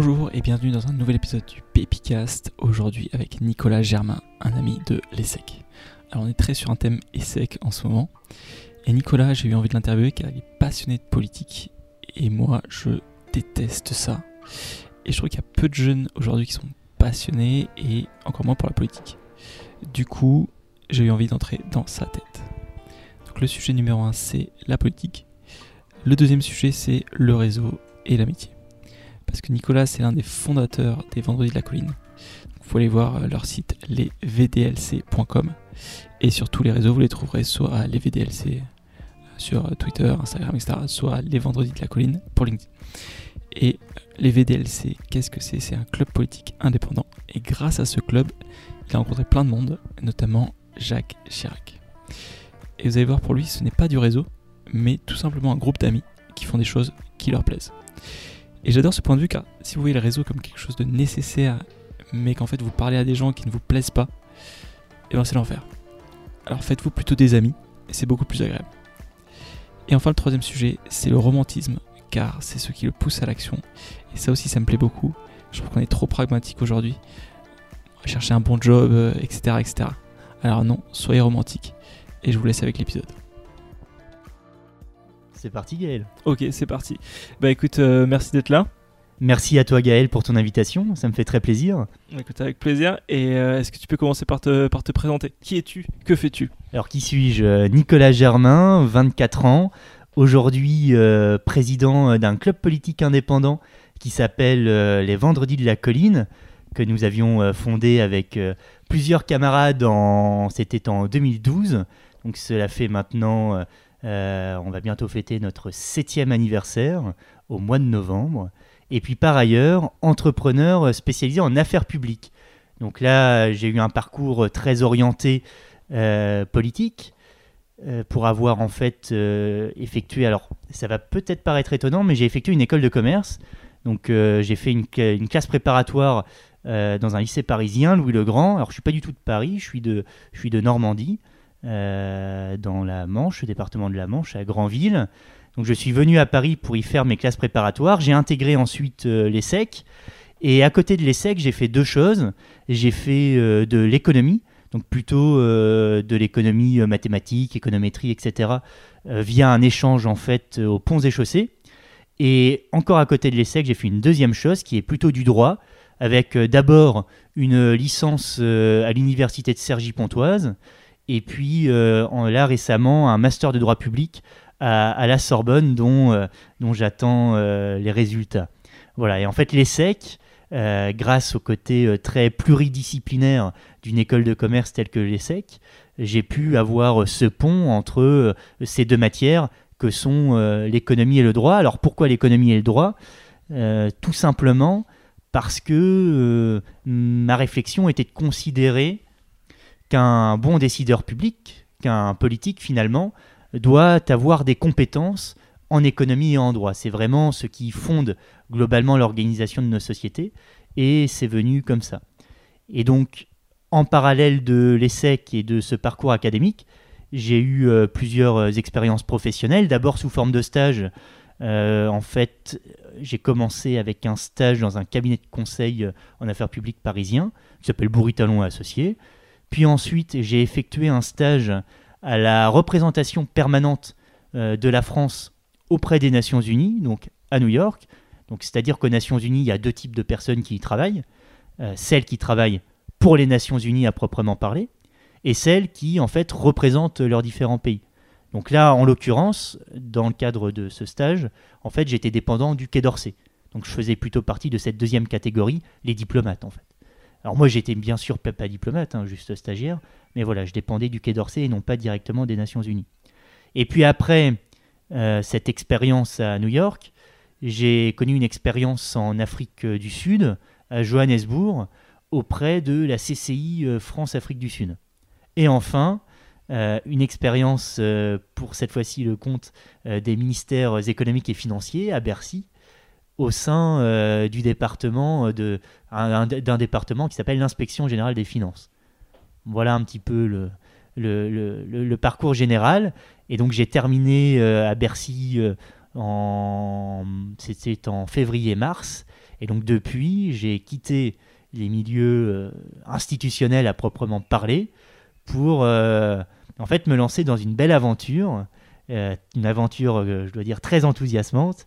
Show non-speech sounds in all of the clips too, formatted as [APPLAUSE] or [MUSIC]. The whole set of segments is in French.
Bonjour et bienvenue dans un nouvel épisode du Pépicast, aujourd'hui avec Nicolas Germain, un ami de l'ESSEC. Alors on est très sur un thème ESSEC en ce moment, et Nicolas j'ai eu envie de l'interviewer car il est passionné de politique, et moi je déteste ça. Et je trouve qu'il y a peu de jeunes aujourd'hui qui sont passionnés, et encore moins pour la politique. Du coup, j'ai eu envie d'entrer dans sa tête. Donc le sujet numéro 1 c'est la politique, le deuxième sujet c'est le réseau et l'amitié parce que Nicolas, c'est l'un des fondateurs des Vendredis de la Colline. vous pouvez aller voir euh, leur site lesvdlc.com et sur tous les réseaux, vous les trouverez soit à lesvdlc euh, sur euh, Twitter, Instagram, etc., soit les Vendredis de la Colline pour LinkedIn. Et les VDLC, qu'est-ce que c'est? C'est un club politique indépendant. Et grâce à ce club, il a rencontré plein de monde, notamment Jacques Chirac. Et vous allez voir, pour lui, ce n'est pas du réseau, mais tout simplement un groupe d'amis qui font des choses qui leur plaisent. Et j'adore ce point de vue car si vous voyez le réseau comme quelque chose de nécessaire, mais qu'en fait vous parlez à des gens qui ne vous plaisent pas, et eh ben c'est l'enfer. Alors faites-vous plutôt des amis, c'est beaucoup plus agréable. Et enfin le troisième sujet, c'est le romantisme, car c'est ce qui le pousse à l'action. Et ça aussi ça me plaît beaucoup. Je trouve qu'on est trop pragmatique aujourd'hui. Chercher un bon job, etc., euh, etc. Alors non, soyez romantique. Et je vous laisse avec l'épisode. C'est parti Gaël. Ok, c'est parti. Bah écoute, euh, merci d'être là. Merci à toi Gaël pour ton invitation, ça me fait très plaisir. Écoute, avec plaisir. Et euh, est-ce que tu peux commencer par te, par te présenter? Qui es-tu? Que fais-tu? Alors qui suis-je? Euh, Nicolas Germain, 24 ans, aujourd'hui président d'un club politique indépendant qui s'appelle les Vendredis de la Colline, que nous avions fondé avec plusieurs camarades en... C'était en 2012, donc cela fait maintenant euh, on va bientôt fêter notre septième anniversaire au mois de novembre. Et puis par ailleurs, entrepreneur spécialisé en affaires publiques. Donc là, j'ai eu un parcours très orienté euh, politique euh, pour avoir en fait effectué, alors ça va peut-être paraître étonnant, mais j'ai effectué une école de commerce. Donc j'ai fait une, classe préparatoire dans un lycée parisien, Louis le Grand. Alors je suis pas du tout de Paris, je suis de, je suis de Normandie. Euh, dans la Manche, le département de la Manche, à Granville. Donc je suis venu à Paris pour y faire mes classes préparatoires. J'ai intégré ensuite euh, l'ESSEC. Et à côté de l'ESSEC, j'ai fait deux choses. J'ai fait euh, de l'économie, donc plutôt de l'économie mathématique, économétrie, etc., via un échange en fait aux ponts et chaussées. Et encore à côté de l'ESSEC, j'ai fait une deuxième chose qui est plutôt du droit, avec d'abord une licence à l'université de Cergy-Pontoise, et puis euh, là récemment un master de droit public à, la Sorbonne dont, euh, dont j'attends euh, les résultats. Voilà, et en fait l'ESSEC, grâce au côté très pluridisciplinaire d'une école de commerce telle que l'ESSEC, j'ai pu avoir ce pont entre ces deux matières que sont l'économie et le droit. Alors pourquoi l'économie et le droit? Tout simplement parce que ma réflexion était de considérer qu'un bon décideur public, qu'un politique finalement, doit avoir des compétences en économie et en droit. C'est vraiment ce qui fonde globalement l'organisation de nos sociétés et c'est venu comme ça. Et donc, en parallèle de l'ESSEC et de ce parcours académique, j'ai eu euh, plusieurs euh, expériences professionnelles, d'abord sous forme de stage. Euh, en fait, j'ai commencé avec un stage dans un cabinet de conseil en affaires publiques parisien qui s'appelle Bourritalon Associés. Puis ensuite, j'ai effectué un stage à la représentation permanente euh, de la France auprès des Nations Unies, donc à New York. Donc, c'est-à-dire qu'aux Nations Unies, il y a deux types de personnes qui y travaillent. Euh, celles qui travaillent pour les Nations Unies à proprement parler, et celles qui, en fait, représentent leurs différents pays. Donc là, en l'occurrence, dans le cadre de ce stage, en fait, j'étais dépendant du Quai d'Orsay. Donc je faisais plutôt partie de cette deuxième catégorie, les diplomates, en fait. Alors moi j'étais bien sûr pas, diplomate, hein, juste stagiaire, mais voilà, je dépendais du Quai d'Orsay et non pas directement des Nations Unies. Et puis après euh, cette expérience à New York, j'ai connu une expérience en Afrique du Sud, à Johannesburg, auprès de la CCI euh, France-Afrique du Sud. Et enfin, euh, une expérience pour cette fois-ci le compte des ministères économiques et financiers à Bercy, au sein euh, du département euh, de d'un département qui s'appelle l'inspection générale des finances. Voilà un petit peu le, le, le, parcours général. Et donc j'ai terminé euh, à Bercy en c'était en février-mars. Et donc depuis, j'ai quitté les milieux institutionnels à proprement parler pour en fait me lancer dans une belle aventure, une aventure, je dois dire, très enthousiasmante,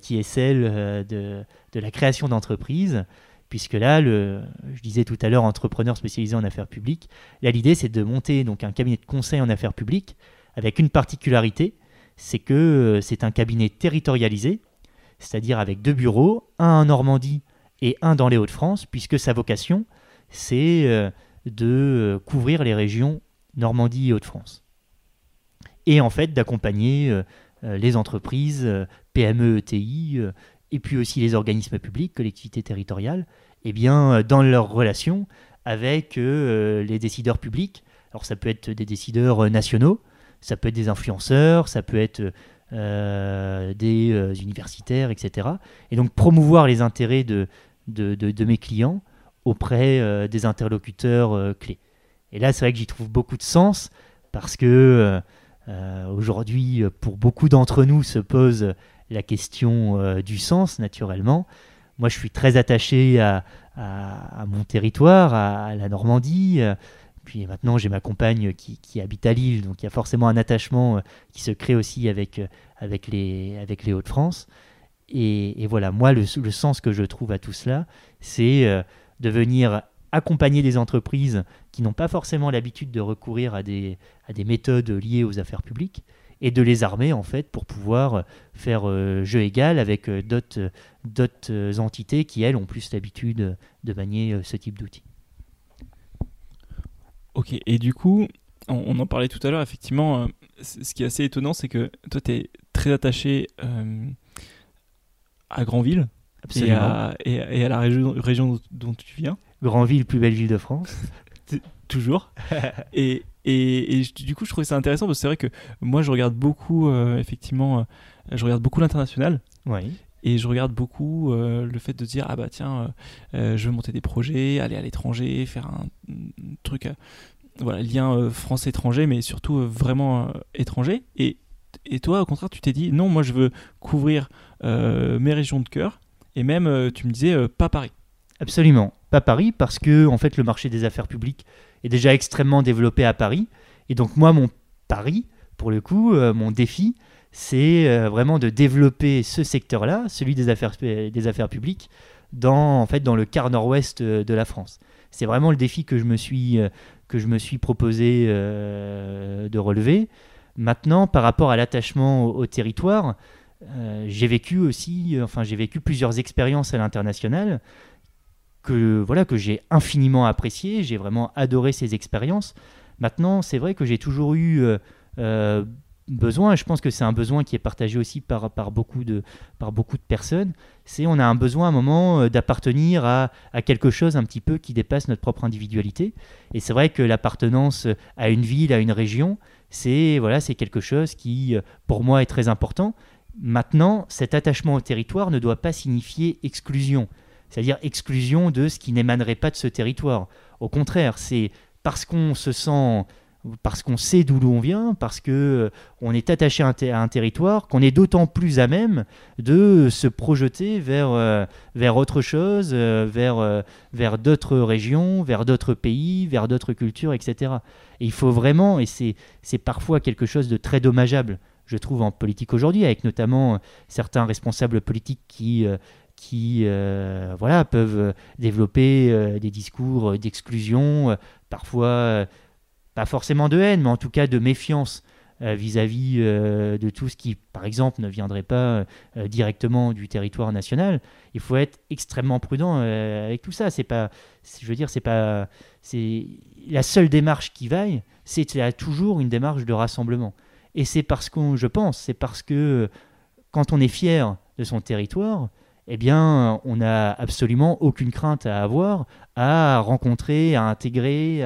qui est celle de, la création d'entreprises puisque là, je disais tout à l'heure, entrepreneur spécialisé en affaires publiques, là l'idée c'est de monter donc un cabinet de conseil en affaires publiques avec une particularité, c'est que euh, c'est un cabinet territorialisé, c'est-à-dire avec deux bureaux, un en Normandie et un dans les Hauts-de-France, puisque sa vocation c'est euh, de euh, couvrir les régions Normandie et Hauts-de-France. Et en fait d'accompagner les entreprises, PME, ETI, et puis aussi les organismes publics, collectivités territoriales, eh bien, euh, dans leurs relations avec euh, les décideurs publics. Alors ça peut être des décideurs euh, nationaux, ça peut être des influenceurs, ça peut être des universitaires, etc. Et donc promouvoir les intérêts de, de, mes clients auprès des interlocuteurs clés. Et là, c'est vrai que j'y trouve beaucoup de sens parce que aujourd'hui, pour beaucoup d'entre nous, se pose la question du sens, naturellement. Moi, je suis très attaché à, mon territoire, à, la Normandie. Puis maintenant, j'ai ma compagne qui, habite à Lille, donc il y a forcément un attachement euh, qui se crée aussi avec, euh, les, Hauts-de-France. Et, voilà, moi, le, sens que je trouve à tout cela, c'est euh, de venir accompagner des entreprises qui n'ont pas forcément l'habitude de recourir à des, à des méthodes liées aux affaires publiques, et de les armer en fait pour pouvoir euh, faire euh, jeu égal avec euh, d'autres entités qui elles ont plus l'habitude de manier ce type d'outils. Ok, et du coup, on, en parlait tout à l'heure, effectivement, ce qui est assez étonnant, c'est que toi, tu es très attaché à Grandville et à, et, à, la région, région dont tu viens. Grandville, plus belle ville de France. [LAUGHS] Toujours. [LAUGHS] et, et, du coup, je trouvais ça intéressant parce que c'est vrai que moi, je regarde beaucoup, euh, effectivement, euh, je regarde beaucoup l'international. Oui. Et je regarde beaucoup euh, le fait de dire ah bah tiens, je veux monter des projets, aller à l'étranger, faire un, truc, voilà, lien France-étranger, mais surtout vraiment étranger. Et, et toi, au contraire, tu t'es dit non, moi je veux couvrir mes régions de cœur. Et même, tu me disais pas Paris. Absolument, pas Paris, parce que en fait, le marché des affaires publiques est déjà extrêmement développé à Paris. Et donc moi, mon pari, pour le coup, euh, mon défi, c'est euh, vraiment de développer ce secteur-là, celui des affaires, des affaires publiques, dans, en fait, dans le quart nord-ouest euh, de la France. C'est vraiment le défi que je me suis, que je me suis proposé de relever. Maintenant, par rapport à l'attachement au, territoire, j'ai vécu aussi, enfin j'ai vécu plusieurs expériences à l'international que voilà que j'ai infiniment apprécié. J'ai vraiment adoré ces expériences. Maintenant, c'est vrai que j'ai toujours eu euh, euh, besoin, et je pense que c'est un besoin qui est partagé aussi par, par, beaucoup, de, par beaucoup de personnes, c'est on a un besoin à un moment euh, d'appartenir à, à, quelque chose un petit peu qui dépasse notre propre individualité. Et c'est vrai que l'appartenance à une ville, à une région, c'est voilà, c'est quelque chose qui, pour moi, est très important. Maintenant, cet attachement au territoire ne doit pas signifier exclusion c'est-à-dire exclusion de ce qui n'émanerait pas de ce territoire. Au contraire, c'est parce qu'on se sent parce qu'on sait d'où on vient, parce que euh, on est attaché à un, territoire, qu'on est d'autant plus à même de se projeter vers, euh, vers autre chose, euh, vers, vers d'autres régions, vers d'autres pays, vers d'autres cultures, etc. Et il faut vraiment, et c'est parfois quelque chose de très dommageable, je trouve, en politique aujourd'hui, avec notamment certains responsables politiques qui qui euh, voilà, peuvent développer euh, des discours d'exclusion, parfois pas forcément de haine, mais en tout cas de méfiance euh, vis-à-vis de tout ce qui, par exemple, ne viendrait pas directement du territoire national. Il faut être extrêmement prudent avec tout ça. C'est pas, je veux dire, c'est pas, c'est la seule démarche qui vaille, c'est toujours une démarche de rassemblement. Et c'est parce qu'on, je pense, c'est parce que quand on est fier de son territoire, eh bien, on n'a absolument aucune crainte à avoir à rencontrer, à intégrer,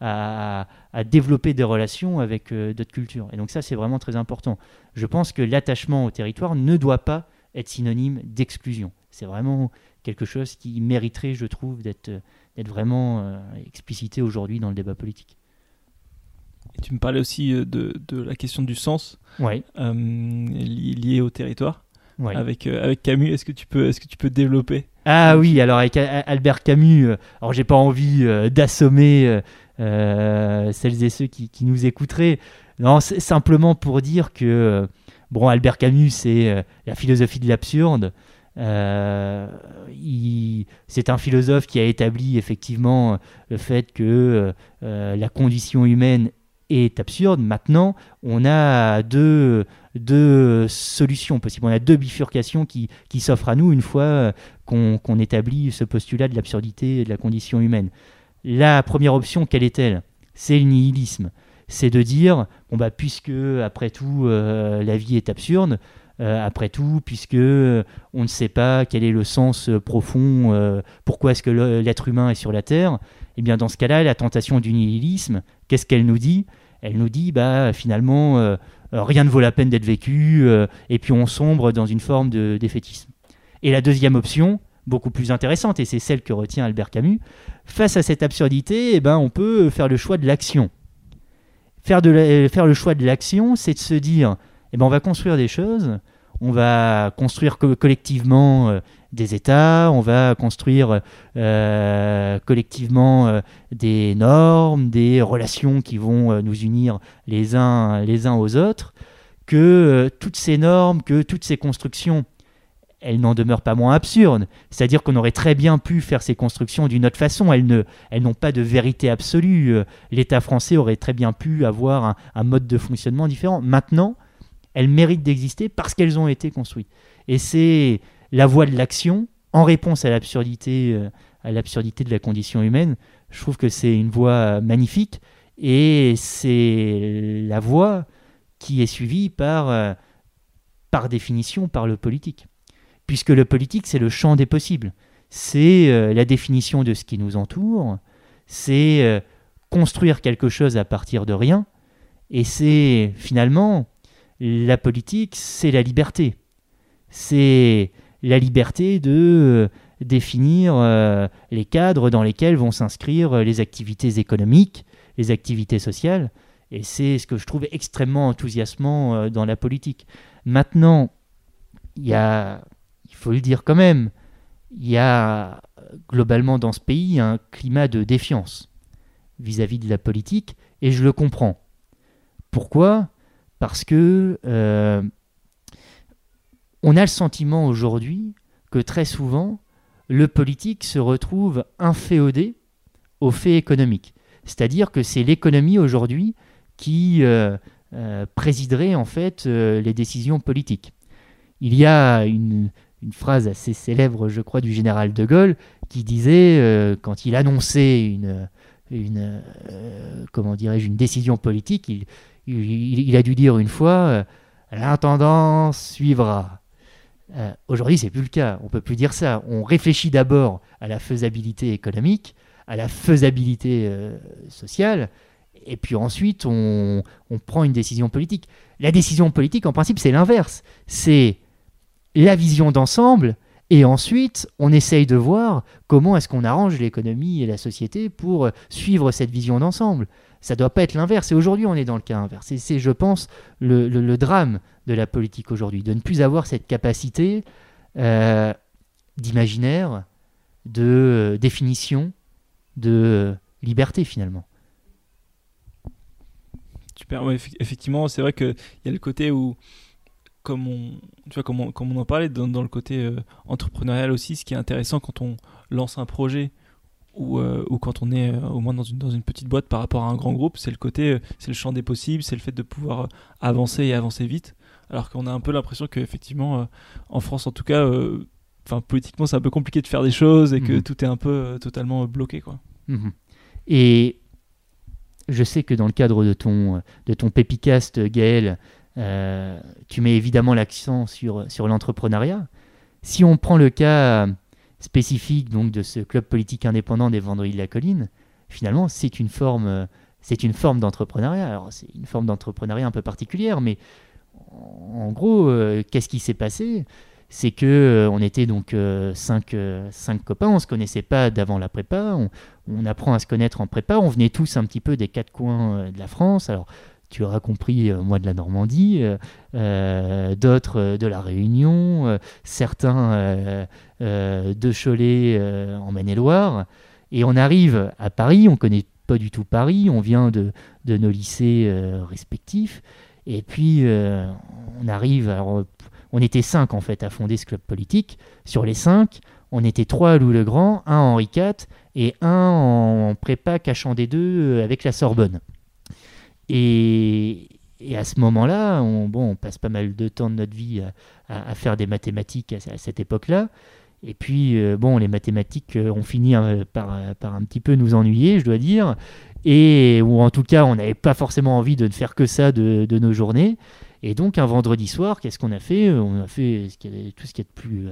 à, développer des relations avec euh, d'autres cultures. Et donc ça, c'est vraiment très important. Je pense que l'attachement au territoire ne doit pas être synonyme d'exclusion. C'est vraiment quelque chose qui mériterait, je trouve, d'être vraiment euh, explicité aujourd'hui dans le débat politique. Et tu me parlais aussi euh, de, la question du sens ouais. lié au territoire avec, euh, avec Camus. Est-ce que, tu peux, est-ce que tu peux développer Ah oui, alors avec Albert Camus, alors j'ai pas envie d'assommer celles et ceux qui, qui nous écouteraient. Non, c'est simplement pour dire que bon, Albert Camus, c'est la philosophie de l'absurde. Euh, c'est un philosophe qui a établi effectivement le fait que euh, la condition humaine est absurde. Maintenant, on a deux, deux solutions possibles, on a deux bifurcations qui, qui s'offrent à nous une fois qu'on établit ce postulat de l'absurdité de la condition humaine. La première option, quelle est-elle? C'est le nihilisme. C'est de dire, bon bah, puisque après tout euh, la vie est absurde, euh, après tout, puisque euh, on ne sait pas quel est le sens euh, profond, pourquoi est-ce que l'être humain est sur la Terre, et eh bien dans ce cas-là, la tentation du nihilisme, qu'est-ce qu'elle nous dit? Elle nous dit, bah finalement, rien ne vaut la peine d'être vécu, et puis on sombre dans une forme de défaitisme. Et la deuxième option, beaucoup plus intéressante, et c'est celle que retient Albert Camus, face à cette absurdité, eh ben, on peut faire le choix de l'action. Faire, faire le choix de l'action, c'est de se dire, eh ben, on va construire des choses, on va construire collectivement euh, des États, on va construire euh, collectivement euh, des normes, des relations qui vont nous unir les uns, les uns aux autres, que toutes ces normes, que toutes ces constructions, elles n'en demeurent pas moins absurdes. C'est-à-dire qu'on aurait très bien pu faire ces constructions d'une autre façon. Elles, elles n'ont pas de vérité absolue. L'État français aurait très bien pu avoir un mode de fonctionnement différent. Maintenant, elles méritent d'exister parce qu'elles ont été construites. Et c'est la voie de l'action en réponse à l'absurdité, euh, à l'absurdité de la condition humaine. Je trouve que c'est une voie magnifique et c'est la voie qui est suivie par, euh, par définition par le politique. Puisque le politique, c'est le champ des possibles. C'est euh, la définition de ce qui nous entoure, c'est construire quelque chose à partir de rien, et c'est finalement la politique, c'est la liberté. C'est la liberté de euh, définir euh, les cadres dans lesquels vont s'inscrire euh, les activités économiques, les activités sociales. Et c'est ce que je trouve extrêmement enthousiasmant dans la politique. Maintenant, il y a, il faut le dire quand même, il y a globalement dans ce pays un climat de défiance vis-à-vis -vis de la politique, et je le comprends. Pourquoi? Parce que on a le sentiment aujourd'hui que très souvent, le politique se retrouve inféodé aux faits économiques. C'est-à-dire que c'est l'économie aujourd'hui qui euh, euh, présiderait en fait les décisions politiques. Il y a une, phrase assez célèbre, je crois, du général de Gaulle qui disait, quand il annonçait une, comment dirais-je, une décision politique, il, il, a dû dire une fois euh, l'intendant suivra. Euh, aujourd'hui, c'est plus le cas. On peut plus dire ça. On réfléchit d'abord à la faisabilité économique, à la faisabilité euh, sociale, et puis ensuite on, prend une décision politique. La décision politique, en principe, c'est l'inverse. C'est la vision d'ensemble, et ensuite on essaye de voir comment est-ce qu'on arrange l'économie et la société pour suivre cette vision d'ensemble. Ça ne doit pas être l'inverse. Et aujourd'hui, on est dans le cas inverse. Et c'est, je pense, le, drame de la politique aujourd'hui, de ne plus avoir cette capacité euh, d'imaginaire, de euh, définition, de euh, liberté finalement. Super, effectivement, c'est vrai qu'il y a le côté où, comme on, tu vois, comme on, comme on en parlait, dans, le côté entrepreneurial aussi, ce qui est intéressant quand on lance un projet, euh, ou, quand on est euh, au moins dans une, dans une petite boîte par rapport à un grand groupe, c'est le côté, euh, c'est le champ des possibles, c'est le fait de pouvoir avancer et avancer vite. Alors qu'on a un peu l'impression qu'effectivement, en France en tout cas, enfin politiquement, c'est un peu compliqué de faire des choses et que mhm. tout est un peu totalement bloqué. Quoi. Mhm. Et je sais que dans le cadre de ton, de ton Pépicast, Gaël, tu mets évidemment l'accent sur, sur l'entrepreneuriat. Si on prend le cas spécifique donc de ce club politique indépendant des Vendredis de la Colline, finalement, c'est une forme, c'est une forme d'entrepreneuriat. Alors, c'est une forme d'entrepreneuriat un peu particulière, mais en gros, euh, qu'est-ce qui s'est passé? C'est que euh, on était donc euh, cinq, cinq, copains, on se connaissait pas d'avant la prépa, on, on, apprend à se connaître en prépa, on venait tous un petit peu des quatre coins de la France. Alors, tu auras compris, moi de la Normandie, d'autres de la Réunion, certains de Cholet en Maine-et-Loire. Et on arrive à Paris, on connaît pas du tout Paris, on vient de, nos lycées respectifs. Et puis, on arrive, on était cinq en fait à fonder ce club politique. Sur les cinq, on était trois à Louis-le-Grand, un à Henri IV et un en prépa cachant des deux avec la Sorbonne. Et, à ce moment-là, on, bon, on passe pas mal de temps de notre vie à, faire des mathématiques à, cette époque-là. Et puis, euh, bon, les mathématiques euh, ont fini euh, par, un petit peu nous ennuyer, je dois dire. Et, ou en tout cas, on n'avait pas forcément envie de ne faire que ça de, de nos journées. Et donc, un vendredi soir, qu'est-ce qu'on a fait? On a fait tout ce qui est de plus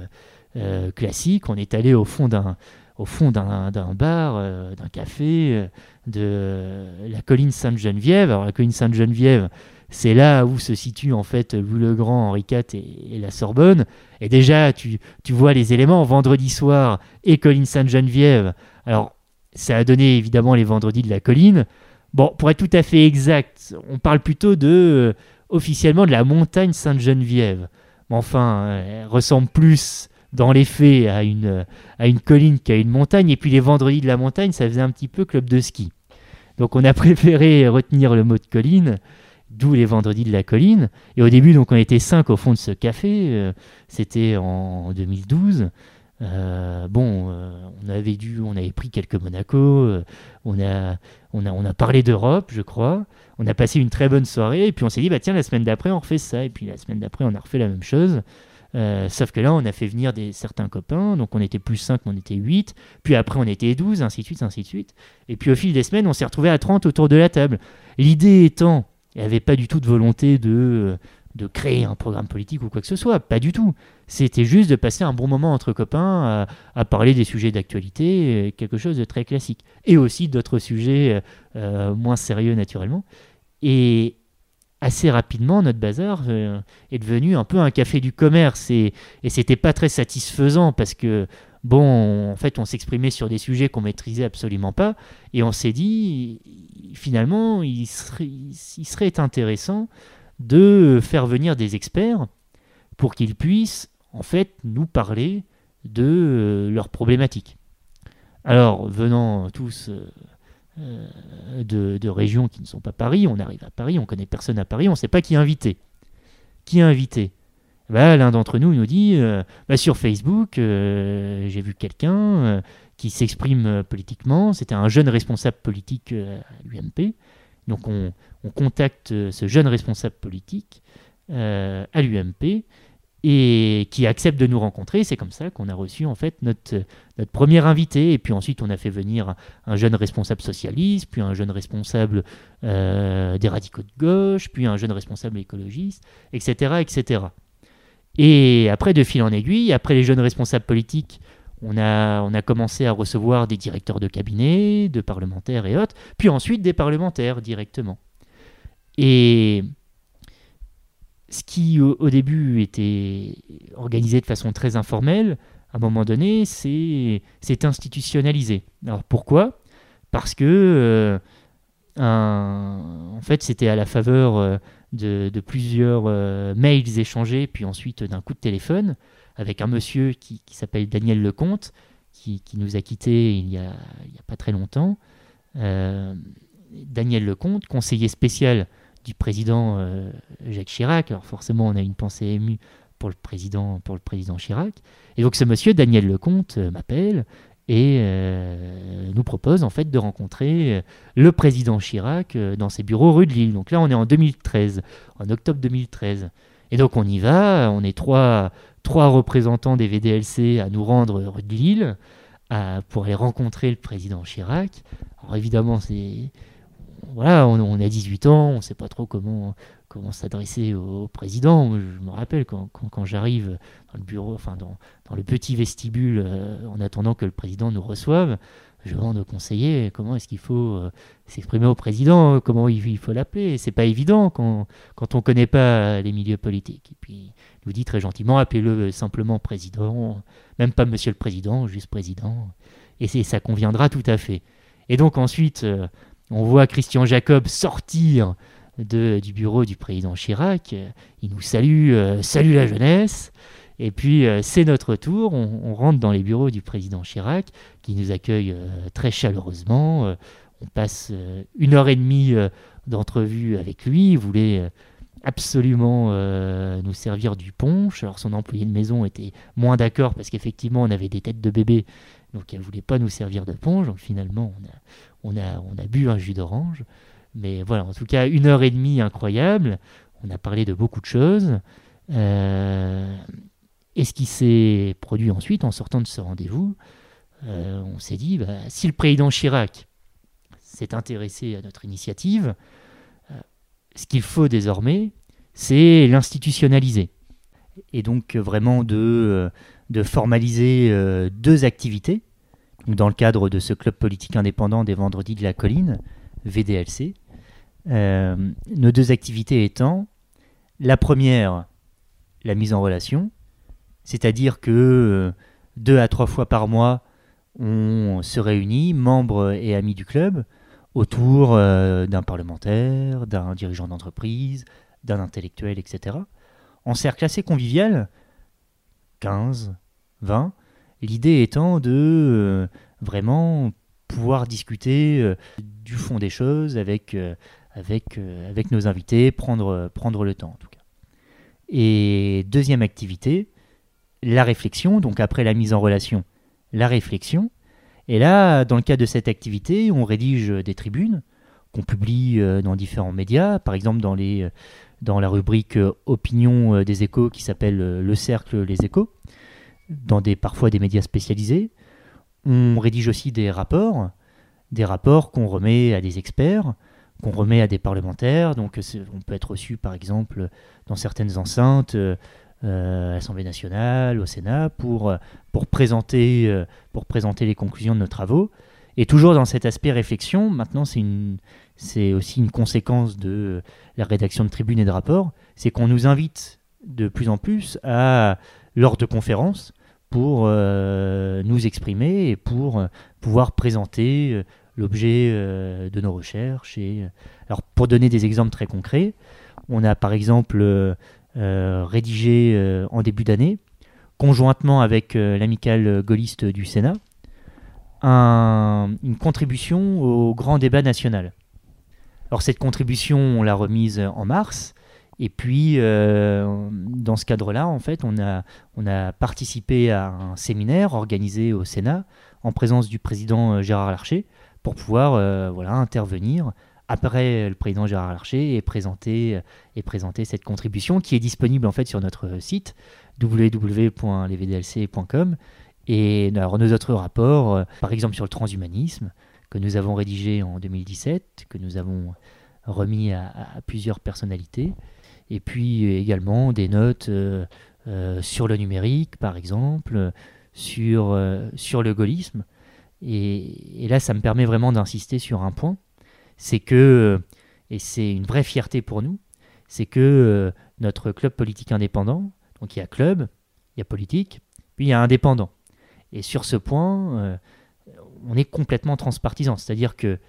classique. On est allé au fond d'un au fond d'un bar, euh, d'un café, euh, de la colline Sainte-Geneviève. Alors la colline Sainte-Geneviève, c'est là où se situe en fait Louis-le-Grand, Henri IV et, la Sorbonne. Et déjà, tu, tu, vois les éléments, vendredi soir et colline Sainte-Geneviève. Alors, ça a donné évidemment les vendredis de la colline. Bon, pour être tout à fait exact, on parle plutôt de, euh, officiellement, de la montagne Sainte-Geneviève. Mais enfin, elle ressemble plus dans les faits à une, à une colline une montagne. Et puis les vendredis de la montagne, ça faisait un petit peu club de ski. Donc on a [LAUGHS] préféré retenir le mot de colline, d'où les vendredis de la colline. Et au début, donc on était cinq au fond de ce café. Euh, c'était en 2012. Euh, bon, euh, on avait dû, on avait pris quelques Monaco, on, a, on, a, on a parlé d'Europe, je crois. On a passé une très bonne soirée, et puis on s'est dit, bah tiens, la semaine d'après, on refait ça. Et puis la semaine d'après, on a refait la même chose. Euh, sauf que là, on a fait venir des, certains copains, donc on était plus 5, on était 8, puis après on était 12, ainsi de suite, ainsi de suite. Et puis au fil des semaines, on s'est retrouvé à 30 autour de la table. L'idée étant, il n'y avait pas du tout de volonté de, de créer un programme politique ou quoi que ce soit, pas du tout. C'était juste de passer un bon moment entre copains à, parler des sujets d'actualité, quelque chose de très classique. Et aussi d'autres sujets euh, moins sérieux naturellement. Et, assez rapidement, notre bazar euh, est devenu un peu un café du commerce et, c'était pas très satisfaisant parce que, bon, en fait, on s'exprimait sur des sujets qu'on maîtrisait absolument pas et on s'est dit, finalement, il serait, il serait intéressant de faire venir des experts pour qu'ils puissent, en fait, nous parler de euh, leurs problématiques. Alors, venant tous euh, euh, de, régions qui ne sont pas Paris. On arrive à Paris, on connaît personne à Paris, on ne sait pas qui est invité. Qui est invité? Bah, L'un d'entre nous nous dit euh, bah, sur Facebook, euh, j'ai vu quelqu'un qui s'exprime politiquement. C'était un jeune responsable politique à l'UMP. Donc on, on, contacte ce jeune responsable politique à l'UMP et qui accepte de nous rencontrer. C'est comme ça qu'on a reçu en fait notre, premier invité. Et puis ensuite, on a fait venir un jeune responsable socialiste, puis un jeune responsable euh, des radicaux de gauche, puis un jeune responsable écologiste, etc., etc. Et après, de fil en aiguille, après les jeunes responsables politiques, on a, on a commencé à recevoir des directeurs de cabinet, de parlementaires et autres, puis ensuite des parlementaires directement. Et qui au, début était organisé de façon très informelle, à un moment donné, c'est institutionnalisé. Alors pourquoi? Parce que euh, en fait, c'était à la faveur euh, de, plusieurs euh, mails échangés, puis ensuite d'un coup de téléphone, avec un monsieur qui, s'appelle Daniel Lecomte, qui, qui, nous a quittés il n'y a, a, pas très longtemps. Daniel Lecomte, conseiller spécial du président euh, Jacques Chirac. Alors forcément, on a une pensée émue pour le président, pour le président Chirac. Et donc ce monsieur, Daniel Lecomte, euh, m'appelle et euh, nous propose en fait de rencontrer le président Chirac dans ses bureaux rue de Lille. Donc là, on est en 2013, en octobre 2013. Et donc on y va, on est trois, trois représentants des VDLC à nous rendre rue de Lille pour aller rencontrer le président Chirac. Alors évidemment, c'est voilà, on, a 18 ans, on ne sait pas trop comment, s'adresser au, président. Je me rappelle quand, j'arrive dans le bureau, enfin dans, le petit vestibule, euh, en attendant que le président nous reçoive, je demande au conseiller comment est-ce qu'il faut euh, s'exprimer au président, comment il, faut l'appeler. C'est pas évident quand, quand on ne connaît pas les milieux politiques. Et puis, il nous dit très gentiment, appelez-le simplement président, même pas monsieur le président, juste président. Et ça conviendra tout à fait. Et donc ensuite, euh, on voit Christian Jacob sortir du bureau du président Chirac. Il nous salue, salut la jeunesse. Et puis c'est notre tour, on, rentre dans les bureaux du président Chirac, qui nous accueille très chaleureusement. on passe une heure et demie d'entrevue avec lui. Il voulait absolument euh, nous servir du punch. Alors son employé de maison était moins d'accord parce qu'effectivement on avait des têtes de bébé, donc elle voulait pas nous servir de punch. Donc finalement on a, on a, on a bu un jus d'orange. Mais voilà, en tout cas une heure et demie incroyable. On a parlé de beaucoup de choses. Euh, et ce qui s'est produit ensuite en sortant de ce rendez-vous, euh, on s'est dit, bah, si le président Chirac s'est intéressé à notre initiative, ce qu'il faut désormais, c'est l'institutionnaliser. Et donc vraiment de, euh, de formaliser euh, deux activités, dans le cadre de ce club politique indépendant des Vendredis de la Colline, VDLC. Euh, nos deux activités étant, la première, la mise en relation, c'est-à-dire que deux à trois fois par mois, on se réunit, membres et amis du club, autour euh, d'un parlementaire, d'un dirigeant d'entreprise, d'un intellectuel, etc. En cercle assez convivial, 15, 20, l'idée étant de euh, vraiment pouvoir discuter euh, du fond des choses avec, avec, avec nos invités, prendre, prendre le temps en tout cas. Et deuxième activité, la réflexion, donc après la mise en relation, la réflexion, et là, dans le cadre de cette activité, on rédige des tribunes qu'on publie euh, dans différents médias, par exemple dans, les, euh, dans la rubrique euh, Opinion des échos qui s'appelle Le Cercle Les échos, dans des, parfois des médias spécialisés. On rédige aussi des rapports, des rapports qu'on remet à des experts, qu'on remet à des parlementaires. Donc on peut être reçu par exemple dans certaines enceintes euh, à l'Assemblée nationale, au Sénat, pour, euh, pour, présenter, euh, pour présenter les conclusions de nos travaux. Et toujours dans cet aspect réflexion, maintenant c'est aussi une conséquence de la rédaction de tribunes et de rapports, c'est qu'on nous invite de plus en plus à, lors de conférences pour nous exprimer et pour pouvoir présenter l'objet de nos recherches. Et, alors pour donner des exemples très concrets, on a par exemple euh, rédigé euh, en début d'année, conjointement avec euh, l'amicale gaulliste du Sénat, une contribution au grand débat national. Alors cette contribution, on l'a remise en mars, et puis dans ce cadre-là, en fait, on a, on a participé à un séminaire organisé au Sénat en présence du président Gérard Larcher pour pouvoir voilà, intervenir après le président Gérard Larcher et présenter, et présenter cette contribution qui est disponible en fait sur notre site www.lesvdlc.com et alors, nos autres rapports, euh, par exemple sur le transhumanisme, que nous avons rédigé en 2017, que nous avons remis à, plusieurs personnalités, et puis également des notes euh, euh, sur le numérique, par exemple, sur, sur le gaullisme. et, là, ça me permet vraiment d'insister sur un point, c'est que, et c'est une vraie fierté pour nous, c'est que euh, notre club politique indépendant, donc il y a club, il y a politique, puis il y a indépendant. Et sur ce point, euh, on est complètement transpartisan. C'est-à-dire que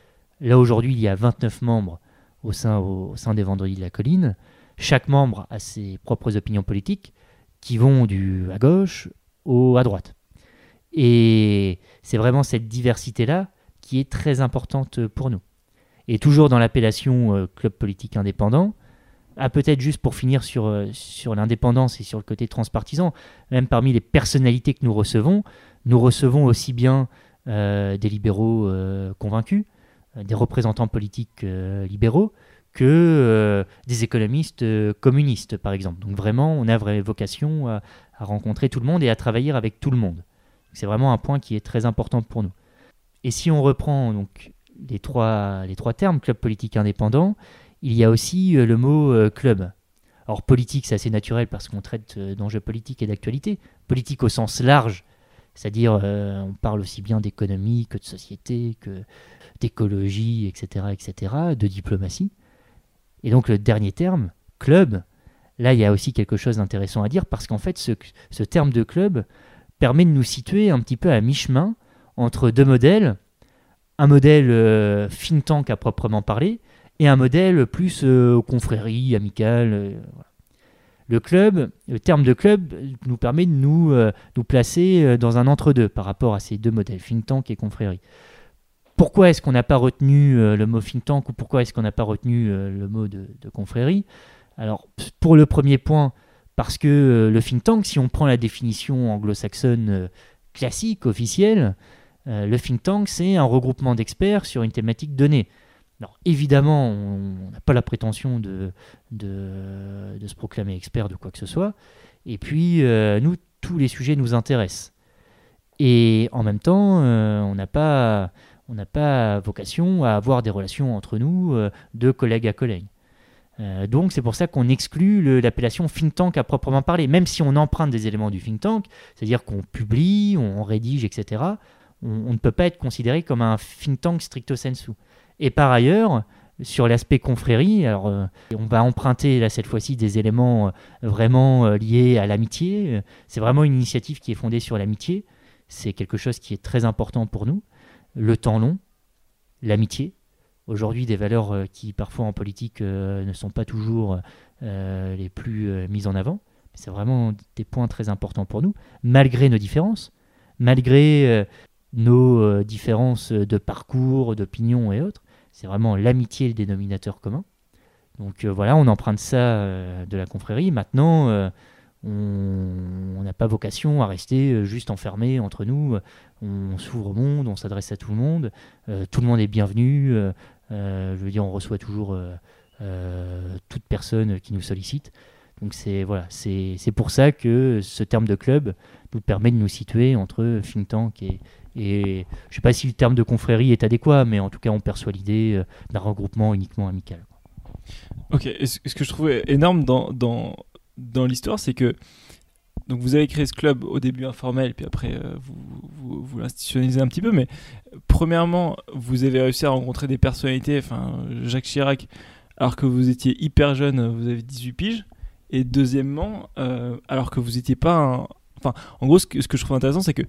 là aujourd'hui, il y a 29 membres au sein, des Vendredis de la Colline. Chaque membre a ses propres opinions politiques qui vont du à gauche au à droite. Et c'est vraiment cette diversité-là qui est très importante pour nous et toujours dans l'appellation euh, club politique indépendant. Ah, peut-être juste pour finir sur, euh, sur l'indépendance et sur le côté transpartisan, même parmi les personnalités que nous recevons, nous recevons aussi bien des libéraux convaincus, des représentants politiques libéraux, que des économistes communistes, par exemple. Donc vraiment, on a vraie vocation à, rencontrer tout le monde et à travailler avec tout le monde. C'est vraiment un point qui est très important pour nous. Et si on reprend donc les trois, les trois termes, club politique indépendant, il y a aussi euh, le mot euh, club. Alors politique, c'est assez naturel parce qu'on traite euh, d'enjeux politiques et d'actualité. Politique au sens large, c'est-à-dire on parle aussi bien d'économie que de société, que d'écologie, etc., etc., de diplomatie. Et donc le dernier terme, club, là il y a aussi quelque chose d'intéressant à dire parce qu'en fait ce, terme de club permet de nous situer un petit peu à mi-chemin entre deux modèles un modèle euh, think tank à proprement parler et un modèle plus confrérie, amical. Le club, le terme de club nous permet de nous, nous placer dans un entre-deux par rapport à ces deux modèles, think tank et confrérie. Pourquoi est-ce qu'on n'a pas retenu le mot think tank ou pourquoi est-ce qu'on n'a pas retenu le mot de, de confrérie? Alors, pour le premier point, parce que le think tank, si on prend la définition anglo-saxonne classique, officiel, euh, le think tank, c'est un regroupement d'experts sur une thématique donnée. Alors, évidemment, on n'a pas la prétention de, de, se proclamer expert de quoi que ce soit. Et puis, euh, nous, tous les sujets nous intéressent. Et en même temps, euh, on n'a pas, pas vocation à avoir des relations entre nous de collègue à collègue. Euh, donc c'est pour ça qu'on exclut l'appellation think tank à proprement parler, même si on emprunte des éléments du think tank, c'est-à-dire qu'on publie, on rédige, etc. On, ne peut pas être considéré comme un think tank stricto sensu. Et par ailleurs, sur l'aspect confrérie, alors euh, on va emprunter là cette fois-ci des éléments euh, vraiment liés à l'amitié. C'est vraiment une initiative qui est fondée sur l'amitié. C'est quelque chose qui est très important pour nous. Le temps long, l'amitié, aujourd'hui des valeurs euh, qui parfois en politique euh, ne sont pas toujours euh, les plus mises en avant. C'est vraiment des points très importants pour nous, malgré nos différences, malgré nos différences de parcours, d'opinion et autres. C'est vraiment l'amitié le dénominateur commun. Donc voilà, on emprunte ça de la confrérie. Maintenant, on n'a pas vocation à rester juste enfermé entre nous. On s'ouvre au monde, on s'adresse à tout le monde. tout le monde est bienvenu. Euh, je veux dire, on reçoit toujours euh, euh, toute personne qui nous sollicite. Donc c'est voilà, c'est pour ça que ce terme de club nous permet de nous situer entre think tank et, et je ne sais pas si le terme de confrérie est adéquat, mais en tout cas on perçoit l'idée d'un regroupement uniquement amical. Ok, et ce que je trouvais énorme dans, dans, dans l'histoire, c'est que donc vous avez créé ce club au début informel, puis après euh, vous, vous, l'institutionnalisez un petit peu, mais premièrement, vous avez réussi à rencontrer des personnalités, enfin Jacques Chirac, alors que vous étiez hyper jeune, vous avez 18 piges, et deuxièmement, euh, alors que vous n'étiez pas. Enfin, en gros, ce que, ce que je trouve intéressant, c'est que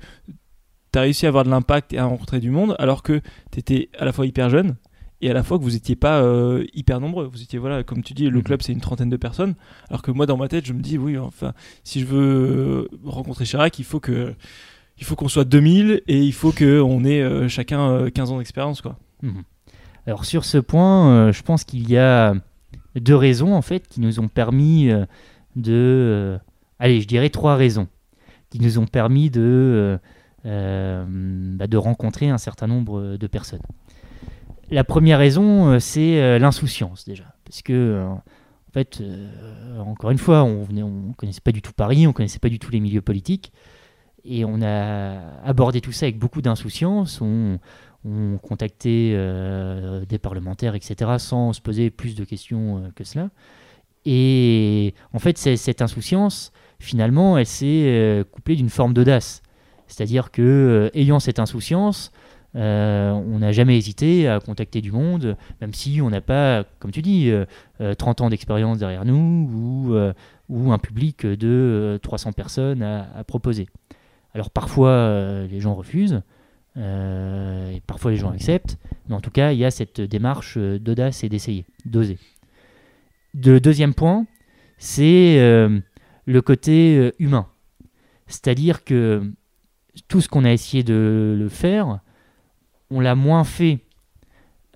tu as réussi à avoir de l'impact et à rencontrer du monde, alors que tu étais à la fois hyper jeune, et à la fois que vous n'étiez pas euh, hyper nombreux. Vous étiez, voilà, comme tu dis, le mhm. club c'est une trentaine de personnes, alors que moi dans ma tête je me dis, oui, enfin, si je veux rencontrer Chirac, il faut que. Il faut qu'on soit 2000 et il faut qu'on ait euh, chacun 15 euh, ans d'expérience. quoi. Mhm. Alors sur ce point, je pense qu'il y a deux raisons en fait qui nous ont permis de... allez, je dirais trois raisons qui nous ont permis de, bah, de rencontrer un certain nombre de personnes. La première raison, euh, c'est euh, l'insouciance déjà. Parce que, euh, en fait, encore une fois, on ne connaissait pas du tout Paris, on ne connaissait pas du tout les milieux politiques. Et on a abordé tout ça avec beaucoup d'insouciance. On, on contactait des parlementaires, etc., sans se poser plus de questions que cela. Et en fait, cette insouciance, finalement, elle s'est couplée d'une forme d'audace. C'est-à-dire que, ayant cette insouciance, euh, on n'a jamais hésité à contacter du monde, même si on n'a pas, comme tu dis, 30 euh, euh, ans d'expérience derrière nous ou, un public de 300 personnes à, proposer. Alors parfois les gens refusent, parfois les gens acceptent, mais en tout cas il y a cette démarche d'audace et d'essayer, d'oser. Le deuxième point, c'est le côté humain. C'est-à-dire que tout ce qu'on a essayé de le faire, on l'a moins fait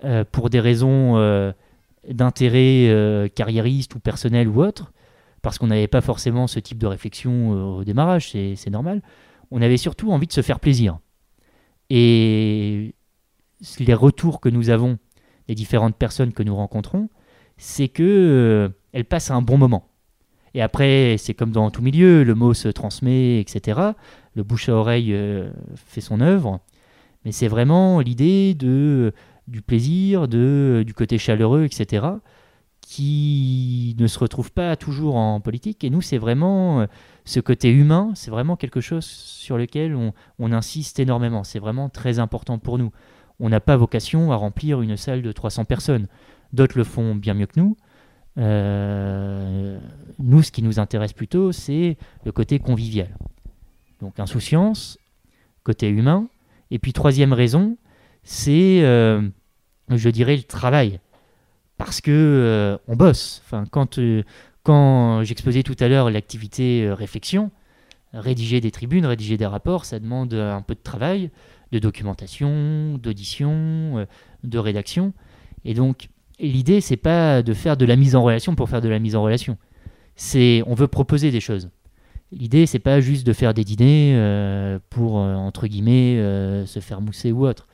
euh, pour des raisons euh, d'intérêt euh, carriériste ou personnel ou autre, parce qu'on n'avait pas forcément ce type de réflexion au démarrage, c'est normal. On avait surtout envie de se faire plaisir. Et les retours que nous avons des différentes personnes que nous rencontrons, c'est que elles passent un bon moment. Et après, c'est comme dans tout milieu, le mot se transmet, etc. Le bouche à oreille fait son œuvre. Mais c'est vraiment l'idée de du plaisir, de, du côté chaleureux, etc., qui ne se retrouve pas toujours en politique. Et nous, c'est vraiment ce côté humain, c'est vraiment quelque chose sur lequel on, insiste énormément. C'est vraiment très important pour nous. On n'a pas vocation à remplir une salle de 300 personnes. D'autres le font bien mieux que nous. Euh, nous, ce qui nous intéresse plutôt, c'est le côté convivial. Donc insouciance, côté humain, et puis troisième raison, c'est, euh, je dirais, le travail. parce que on bosse. Quand, quand j'exposais tout à l'heure l'activité réflexion, rédiger des tribunes, rédiger des rapports, ça demande un peu de travail, de documentation, d'audition, de rédaction. Et donc, l'idée, c'est pas de faire de la mise en relation pour faire de la mise en relation. C'est, on veut proposer des choses. L'idée, c'est pas juste de faire des dîners euh, pour, euh, entre guillemets, euh, se faire mousser ou autre.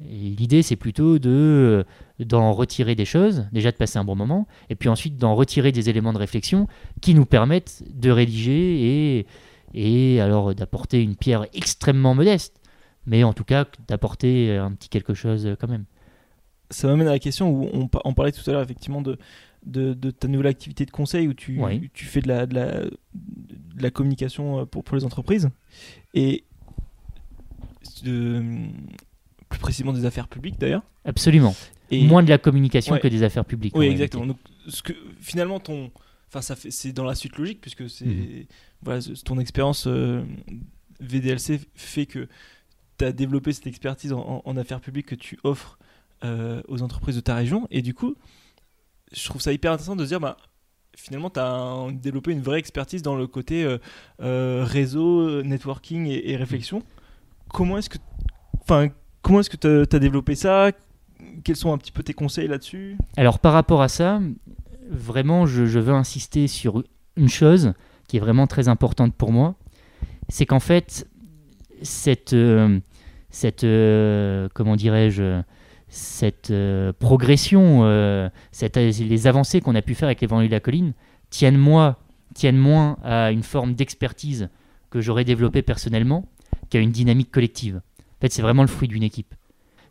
L'idée, c'est plutôt de d'en retirer des choses, déjà de passer un bon moment, et puis ensuite d'en retirer des éléments de réflexion qui nous permettent de rédiger et, et alors d'apporter une pierre extrêmement modeste, mais en tout cas d'apporter un petit quelque chose quand même ça m'amène à la question où on, parlait tout à l'heure effectivement de, de, ta nouvelle activité de conseil où tu, tu fais de la, de la, de, la, communication euh, pour, pour les entreprises et plus précisément des affaires publiques d'ailleurs. Absolument. Et Moins de la communication que des affaires publiques. Oui, exactement. Donc, ce que, finalement, ton, enfin, ça fait, c'est dans la suite logique puisque c'est, mhm. voilà, ton expérience euh, VDLC fait que tu as développé cette expertise en, en, affaires publiques que tu offres euh, aux entreprises de ta région. Et du coup, je trouve ça hyper intéressant de dire, bah, finalement, tu as développé une vraie expertise dans le côté euh, euh, réseau, networking et, réflexion. Comment est-ce que enfin comment est-ce que tu as, développé ça? Quels sont un petit peu tes conseils là-dessus? Alors par rapport à ça, vraiment je, veux insister sur une chose qui est vraiment très importante pour moi, c'est qu'en fait cette cette comment dirais-je cette euh, progression, euh, les avancées qu'on a pu faire avec les Vendées de la Colline tiennent, tiennent moins à une forme d'expertise que j'aurais développée personnellement qu'à une dynamique collective. En fait, c'est vraiment le fruit d'une équipe.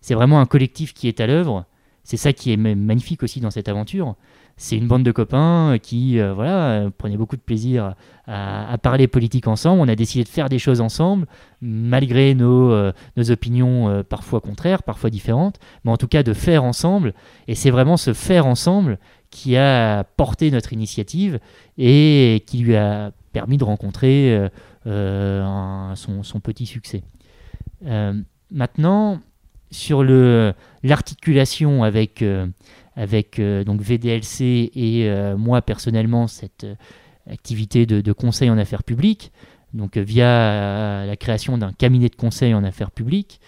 C'est vraiment un collectif qui est à l'œuvre. C'est ça qui est magnifique aussi dans cette aventure c'est une bande de copains qui euh, voilà, euh, prenaient beaucoup de plaisir à, parler politique ensemble. On a décidé de faire des choses ensemble, malgré nos, euh, nos opinions parfois contraires, parfois différentes, mais en tout cas de faire ensemble. Et c'est vraiment ce faire ensemble qui a porté notre initiative et qui lui a permis de rencontrer son, son, petit succès. maintenant, sur l'articulation avec avec euh, donc VDLC et euh, moi personnellement cette euh, activité de, conseil en affaires publiques, donc via la création d'un cabinet de conseil en affaires publiques,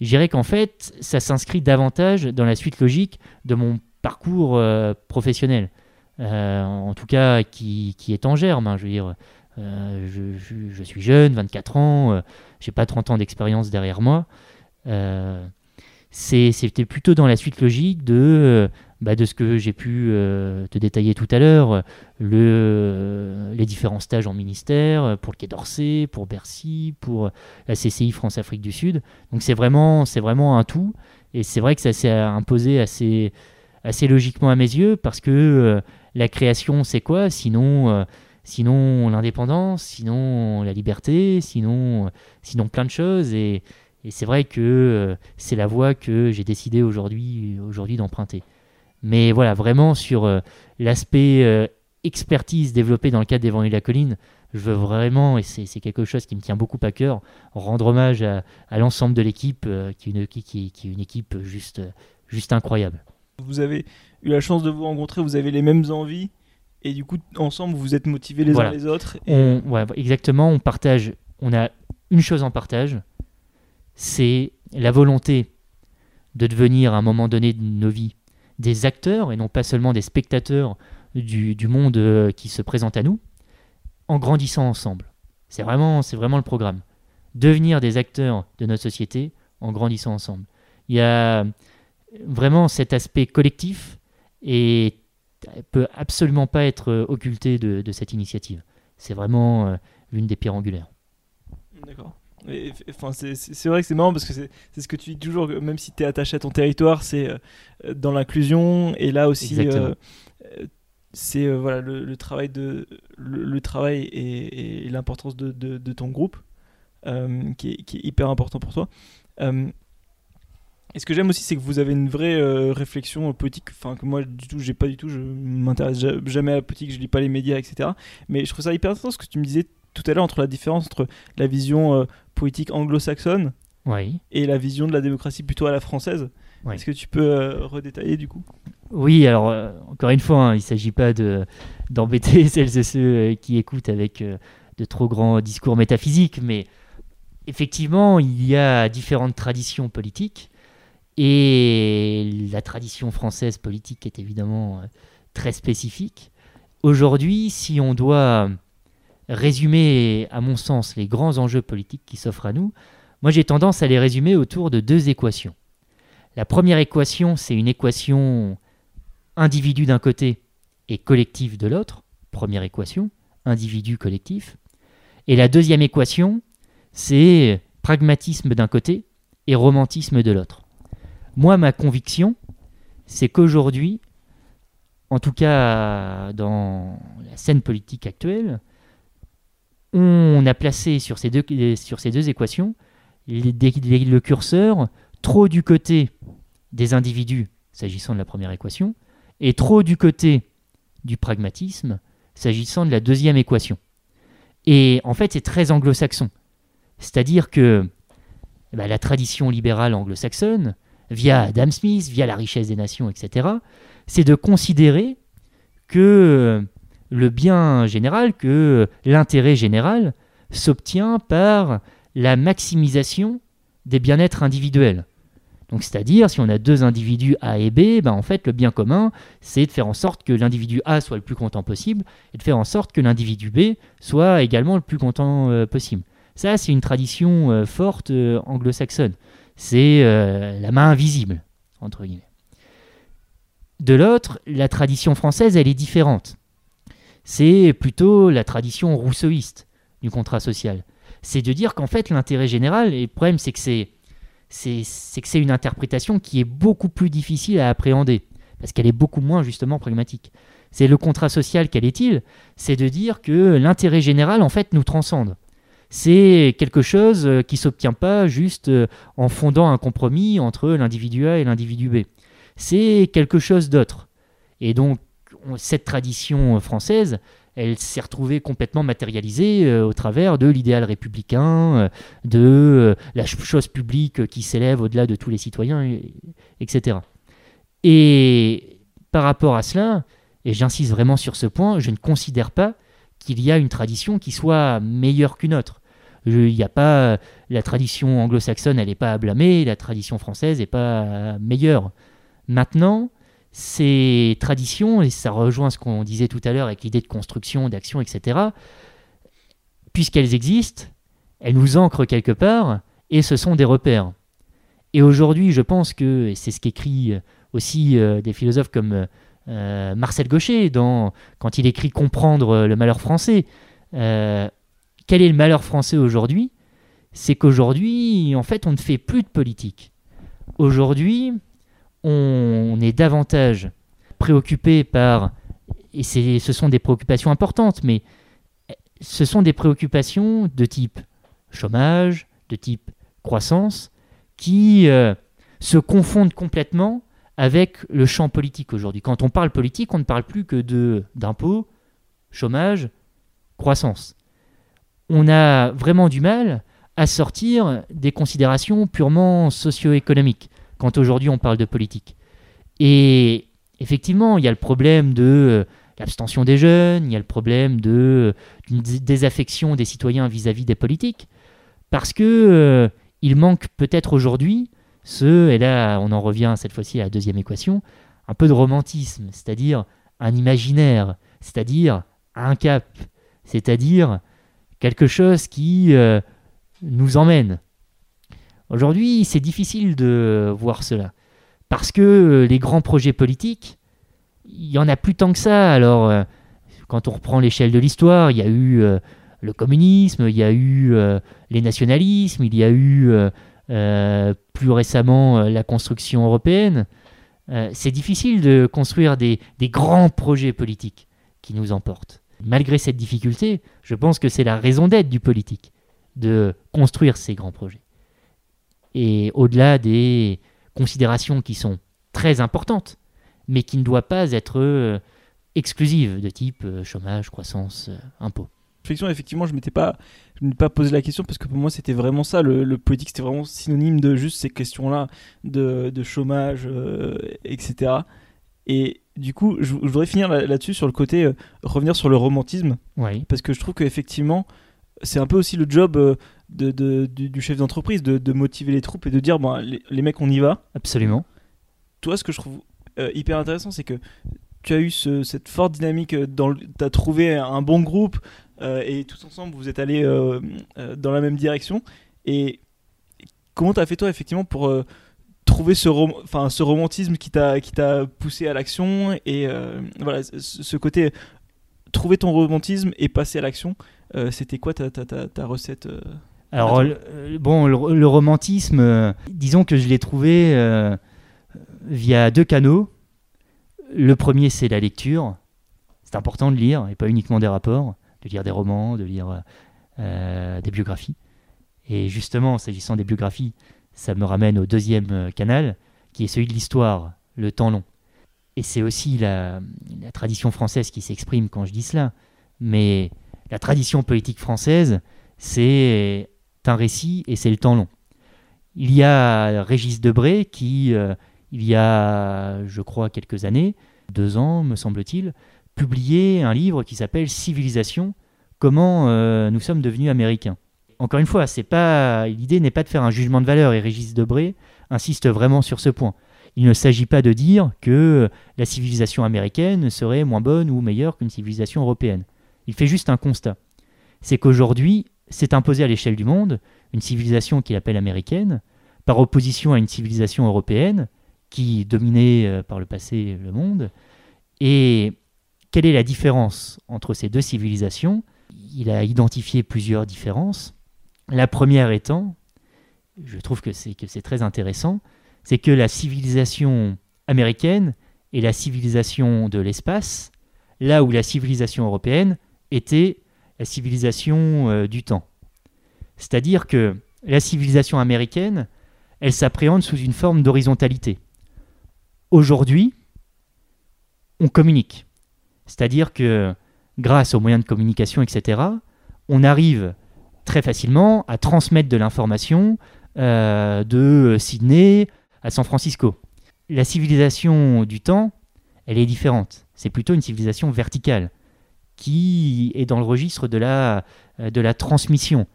je dirais qu'en fait, ça s'inscrit davantage dans la suite logique de mon parcours professionnel, en tout cas qui, qui, est en germe. Hein, je veux dire, je, suis jeune, 24 ans, j'ai pas 30 ans d'expérience derrière moi. C'était plutôt dans la suite logique de bah, de ce que j'ai pu euh, te détailler tout à l'heure, le, les différents stages en ministère, pour le Quai d'Orsay, pour Bercy, pour la CCI France-Afrique du Sud. Donc c'est vraiment, vraiment un tout. Et c'est vrai que ça s'est imposé assez, assez logiquement à mes yeux, parce que euh, la création, c'est quoi? Sinon, euh, sinon l'indépendance, sinon la liberté, sinon, sinon plein de choses. Et, et c'est vrai que c'est la voie que j'ai décidé aujourd'hui, aujourd'hui d'emprunter. Mais voilà, vraiment sur euh, l'aspect euh, expertise développée dans le cadre des Vendées de la Colline, je veux vraiment, et c'est quelque chose qui me tient beaucoup à cœur, rendre hommage à, l'ensemble de l'équipe, euh, qui, qui, qui, est une équipe juste, juste incroyable. Vous avez eu la chance de vous rencontrer, vous avez les mêmes envies, et du coup, ensemble, vous êtes motivés les uns les autres. On, exactement, on partage, on a une chose en partage, c'est la volonté de devenir à un moment donné de nos vies des acteurs et non pas seulement des spectateurs du, monde euh, qui se présente à nous, en grandissant ensemble. C'est vraiment, c'est vraiment le programme. Devenir des acteurs de notre société en grandissant ensemble. Il y a vraiment cet aspect collectif et peut absolument pas être occulté de, cette initiative. C'est vraiment euh, l'une des pierres angulaires. D'accord. Enfin, c'est vrai que c'est marrant parce que c'est ce que tu dis toujours, même si tu es attaché à ton territoire, c'est euh, dans l'inclusion et là aussi, euh, euh, c'est voilà le, travail de le, travail et, l'importance de, de, ton groupe qui est, qui, est, hyper important pour toi. et ce que j'aime aussi, c'est que vous avez une vraie réflexion politique. Enfin, que moi, du tout, j'ai pas du tout. Je m'intéresse jamais à la politique, je lis pas les médias, etc. Mais je trouve ça hyper intéressant ce que tu me disais tout à l'heure entre la différence entre la vision politique anglo-saxonne et la vision de la démocratie plutôt à la française. Est-ce que tu peux redétailler du coup? Oui, alors encore une fois, hein, il ne s'agit pas d'embêter [LAUGHS] celles et ceux qui écoutent avec de trop grands discours métaphysiques, mais effectivement, il y a différentes traditions politiques et la tradition française politique est évidemment très spécifique. Aujourd'hui, si on doit résumer, à mon sens, les grands enjeux politiques qui s'offrent à nous, moi j'ai tendance à les résumer autour de deux équations. La première équation, c'est une équation individu d'un côté et collectif de l'autre. Première équation, individu-collectif. Et la deuxième équation, c'est pragmatisme d'un côté et romantisme de l'autre. Moi, ma conviction, c'est qu'aujourd'hui, en tout cas dans la scène politique actuelle, on a placé sur ces deux, équations le curseur trop du côté des individus, s'agissant de la première équation, et trop du côté du pragmatisme, s'agissant de la deuxième équation. Et en fait, c'est très anglo-saxon. C'est-à-dire que bah, la tradition libérale anglo-saxonne, via Adam Smith, via la richesse des nations, etc., c'est de considérer que le bien général, que l'intérêt général s'obtient par la maximisation des bien-être individuels. Donc, c'est-à-dire, si on a deux individus A et B, ben, en fait, le bien commun, c'est de faire en sorte que l'individu A soit le plus content possible et de faire en sorte que l'individu B soit également le plus content euh, possible. Ça, c'est une tradition euh, forte euh, anglo-saxonne. C'est la main invisible, entre guillemets. De l'autre, la tradition française, elle est différente. C'est plutôt la tradition rousseauiste du contrat social. C'est de dire qu'en fait, l'intérêt général, et le problème, c'est que c'est, c'est, que c'est une interprétation qui est beaucoup plus difficile à appréhender, parce qu'elle est beaucoup moins justement pragmatique. C'est le contrat social, quel est-il? C'est de dire que l'intérêt général, en fait, nous transcende. C'est quelque chose qui ne s'obtient pas juste en fondant un compromis entre l'individu A et l'individu B c'est quelque chose d'autre. Et donc, cette tradition française, elle s'est retrouvée complètement matérialisée euh, au travers de l'idéal républicain, euh, de euh, la chose publique qui s'élève au-delà de tous les citoyens, etc. Et par rapport à cela, et j'insiste vraiment sur ce point, je ne considère pas qu'il y a une tradition qui soit meilleure qu'une autre. Il n'y a pas la tradition anglo-saxonne, elle n'est pas à blâmer, la tradition française n'est pas meilleure. Maintenant, ces traditions, et ça rejoint ce qu'on disait tout à l'heure avec l'idée de construction, d'action, etc., puisqu'elles existent, elles nous ancrent quelque part, et ce sont des repères. Et aujourd'hui, je pense que, et c'est ce qu'écrit aussi euh, des philosophes comme euh, Marcel Gaucher, dans, quand il écrit Comprendre le malheur français, euh, quel est le malheur français aujourd'hui? C'est qu'aujourd'hui, en fait, on ne fait plus de politique. Aujourd'hui, on est davantage préoccupé par, et ce sont des préoccupations importantes, mais ce sont des préoccupations de type chômage, de type croissance, qui euh, se confondent complètement avec le champ politique aujourd'hui. Quand on parle politique, on ne parle plus que de d'impôts, chômage, croissance. On a vraiment du mal à sortir des considérations purement socio-économiques quand aujourd'hui on parle de politique. Et effectivement, il y a le problème de euh, l'abstention des jeunes, il y a le problème de d'une désaffection des citoyens vis-à-vis des politiques, parce que euh, il manque peut-être aujourd'hui ce, et là on en revient cette fois-ci à la deuxième équation, un peu de romantisme, c'est-à-dire un imaginaire, c'est-à-dire un cap, c'est-à-dire quelque chose qui euh, nous emmène. Aujourd'hui, c'est difficile de voir cela. Parce que euh, les grands projets politiques, il y en a plus tant que ça. Alors, euh, quand on reprend l'échelle de l'histoire, il y a eu euh, le communisme, il y a eu les nationalismes, il y a eu plus récemment la construction européenne. c'est difficile de construire des, des grands projets politiques qui nous emportent. Malgré cette difficulté, je pense que c'est la raison d'être du politique, de construire ces grands projets. Et au-delà des considérations qui sont très importantes, mais qui ne doivent pas être euh, exclusives, de type euh, chômage, croissance, euh, impôts. effectivement, je m'étais pas, je pas posé la question parce que pour moi, c'était vraiment ça. Le, politique, c'était vraiment synonyme de juste ces questions-là de, de, chômage, etc. Et du coup, je, voudrais finir là-dessus sur le côté revenir sur le romantisme, oui. parce que je trouve qu'effectivement, c'est un peu aussi le job de, du, chef d'entreprise de, motiver les troupes et de dire bon, les, mecs, on y va. Absolument. Toi, ce que je trouve euh, hyper intéressant, c'est que tu as eu cette forte dynamique, euh, tu as trouvé un bon groupe euh, et tous ensemble, vous êtes allés dans la même direction. Et comment tu as fait toi, effectivement, pour trouver ce, enfin ce romantisme qui t'a poussé à l'action et voilà, ce côté trouver ton romantisme et passer à l'action, c'était quoi ta, ta, ta recette alors, bon, le, romantisme, euh, disons que je l'ai trouvé euh, via deux canaux. Le premier, c'est la lecture. C'est important de lire, et pas uniquement des rapports, de lire des romans, de lire euh, des biographies. Et justement, s'agissant des biographies, ça me ramène au deuxième canal, qui est celui de l'histoire, le temps long. Et c'est aussi la, la, tradition française qui s'exprime quand je dis cela. Mais la tradition politique française, c'est un récit et c'est le temps long. Il y a Régis Debray qui, euh, il y a, je crois, quelques années, deux ans me semble-t-il, publié un livre qui s'appelle Civilisation, comment euh, nous sommes devenus américains. Encore une fois, c'est pas l'idée n'est pas de faire un jugement de valeur et Régis Debray insiste vraiment sur ce point. Il ne s'agit pas de dire que la civilisation américaine serait moins bonne ou meilleure qu'une civilisation européenne. Il fait juste un constat. C'est qu'aujourd'hui, s'est imposé à l'échelle du monde une civilisation qu'il appelle américaine, par opposition à une civilisation européenne qui dominait euh, par le passé le monde. Et quelle est la différence entre ces deux civilisations? Il a identifié plusieurs différences. La première étant, je trouve que c'est, que c'est très intéressant, c'est que la civilisation américaine est la civilisation de l'espace, là où la civilisation européenne était la civilisation euh, du temps. C'est-à-dire que la civilisation américaine, elle s'appréhende sous une forme d'horizontalité. Aujourd'hui, on communique. C'est-à-dire que grâce aux moyens de communication, etc., on arrive très facilement à transmettre de l'information euh, de Sydney à San Francisco. La civilisation du temps, elle est différente. C'est plutôt une civilisation verticale qui est dans le registre de la, euh, de la transmission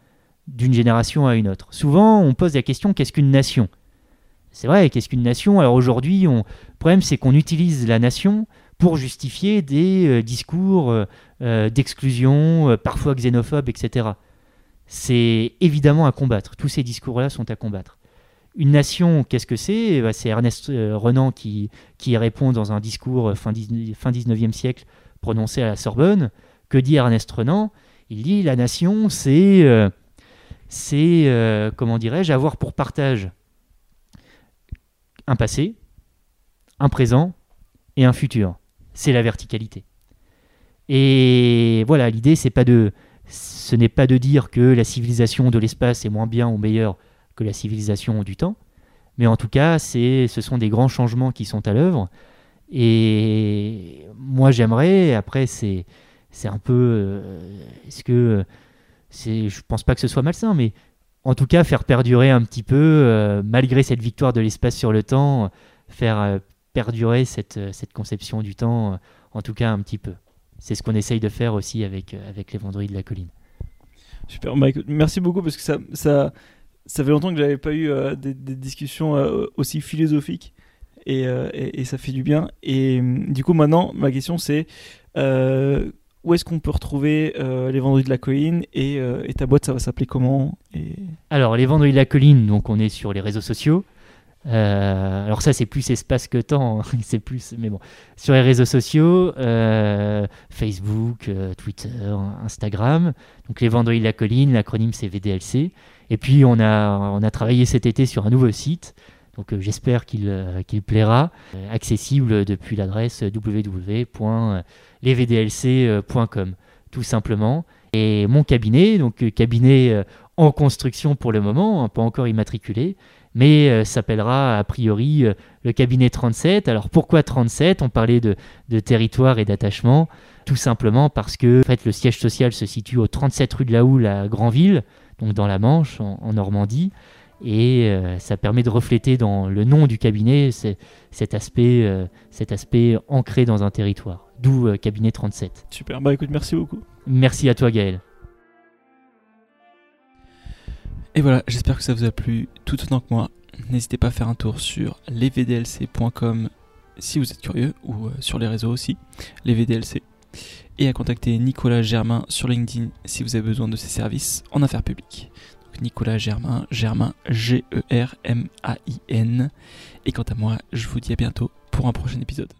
d'une génération à une autre. Souvent, on pose la question qu'est-ce qu'une nation? C'est vrai, qu'est-ce qu'une nation? Alors aujourd'hui, le problème, c'est qu'on utilise la nation pour justifier des euh, discours euh, d'exclusion, parfois xénophobes, etc. C'est évidemment à combattre. Tous ces discours-là sont à combattre. Une nation, qu'est-ce que c'est? Eh ben, C'est Ernest Renan qui, qui répond dans un discours fin, fin 19e siècle prononcé à la Sorbonne. Que dit Ernest Renan Il dit la nation, c'est, euh, c'est euh, comment dirais-je, avoir pour partage un passé, un présent et un futur. C'est la verticalité. Et voilà, l'idée, ce n'est pas de dire que la civilisation de l'espace est moins bien ou meilleure que la civilisation du temps, mais en tout cas, ce sont des grands changements qui sont à l'œuvre. Et moi, j'aimerais, après, c'est, c'est un peu. Euh, est-ce que. C'est, je pense pas que ce soit malsain, mais en tout cas, faire perdurer un petit peu, euh, malgré cette victoire de l'espace sur le temps, faire euh, perdurer cette, cette conception du temps, en tout cas un petit peu. C'est ce qu'on essaye de faire aussi avec, avec les Vendredis de la Colline. Super, Mike. merci beaucoup parce que ça, ça, ça fait longtemps que j'avais pas eu des, discussions aussi philosophiques euh, et, ça fait du bien. Et hum, du coup, maintenant, ma question c'est euh, où est-ce qu'on peut retrouver euh, les Vendredis de la Colline et, ta boîte, ça va s'appeler comment. Alors, les Vendredis de la Colline, donc on est sur les réseaux sociaux. alors ça c'est plus espace que temps, hein. [LAUGHS] c'est plus, mais bon, sur les réseaux sociaux, Facebook, Twitter, Instagram, donc les Vendredis de la Colline, l'acronyme c'est VDLC, et puis on a, on a travaillé cet été sur un nouveau site donc euh, j'espère qu'il euh, plaira. Euh, accessible depuis l'adresse www.lesvdlc.com tout simplement. Et mon cabinet, donc cabinet en construction pour le moment, hein, pas encore immatriculé, mais s'appellera a priori le cabinet 37. Alors pourquoi 37 On parlait de, territoire et d'attachement, tout simplement parce que le siège social se situe au 37 rue de la Houle à Granville, donc dans la Manche, en, Normandie. Et euh, ça permet de refléter dans le nom du cabinet cet aspect, cet aspect ancré dans un territoire. D'où cabinet 37. Super, bah écoute, merci beaucoup. Merci à toi Gaël. Et voilà, j'espère que ça vous a plu tout autant que moi. N'hésitez pas à faire un tour sur lesvdlc.com si vous êtes curieux, ou euh, sur les réseaux aussi, les VDLC. Et à contacter Nicolas Germain sur LinkedIn si vous avez besoin de ses services en affaires publiques. Nicolas Germain, Germain G-E-R-M-A-I-N. Et quant à moi, je vous dis à bientôt pour un prochain épisode.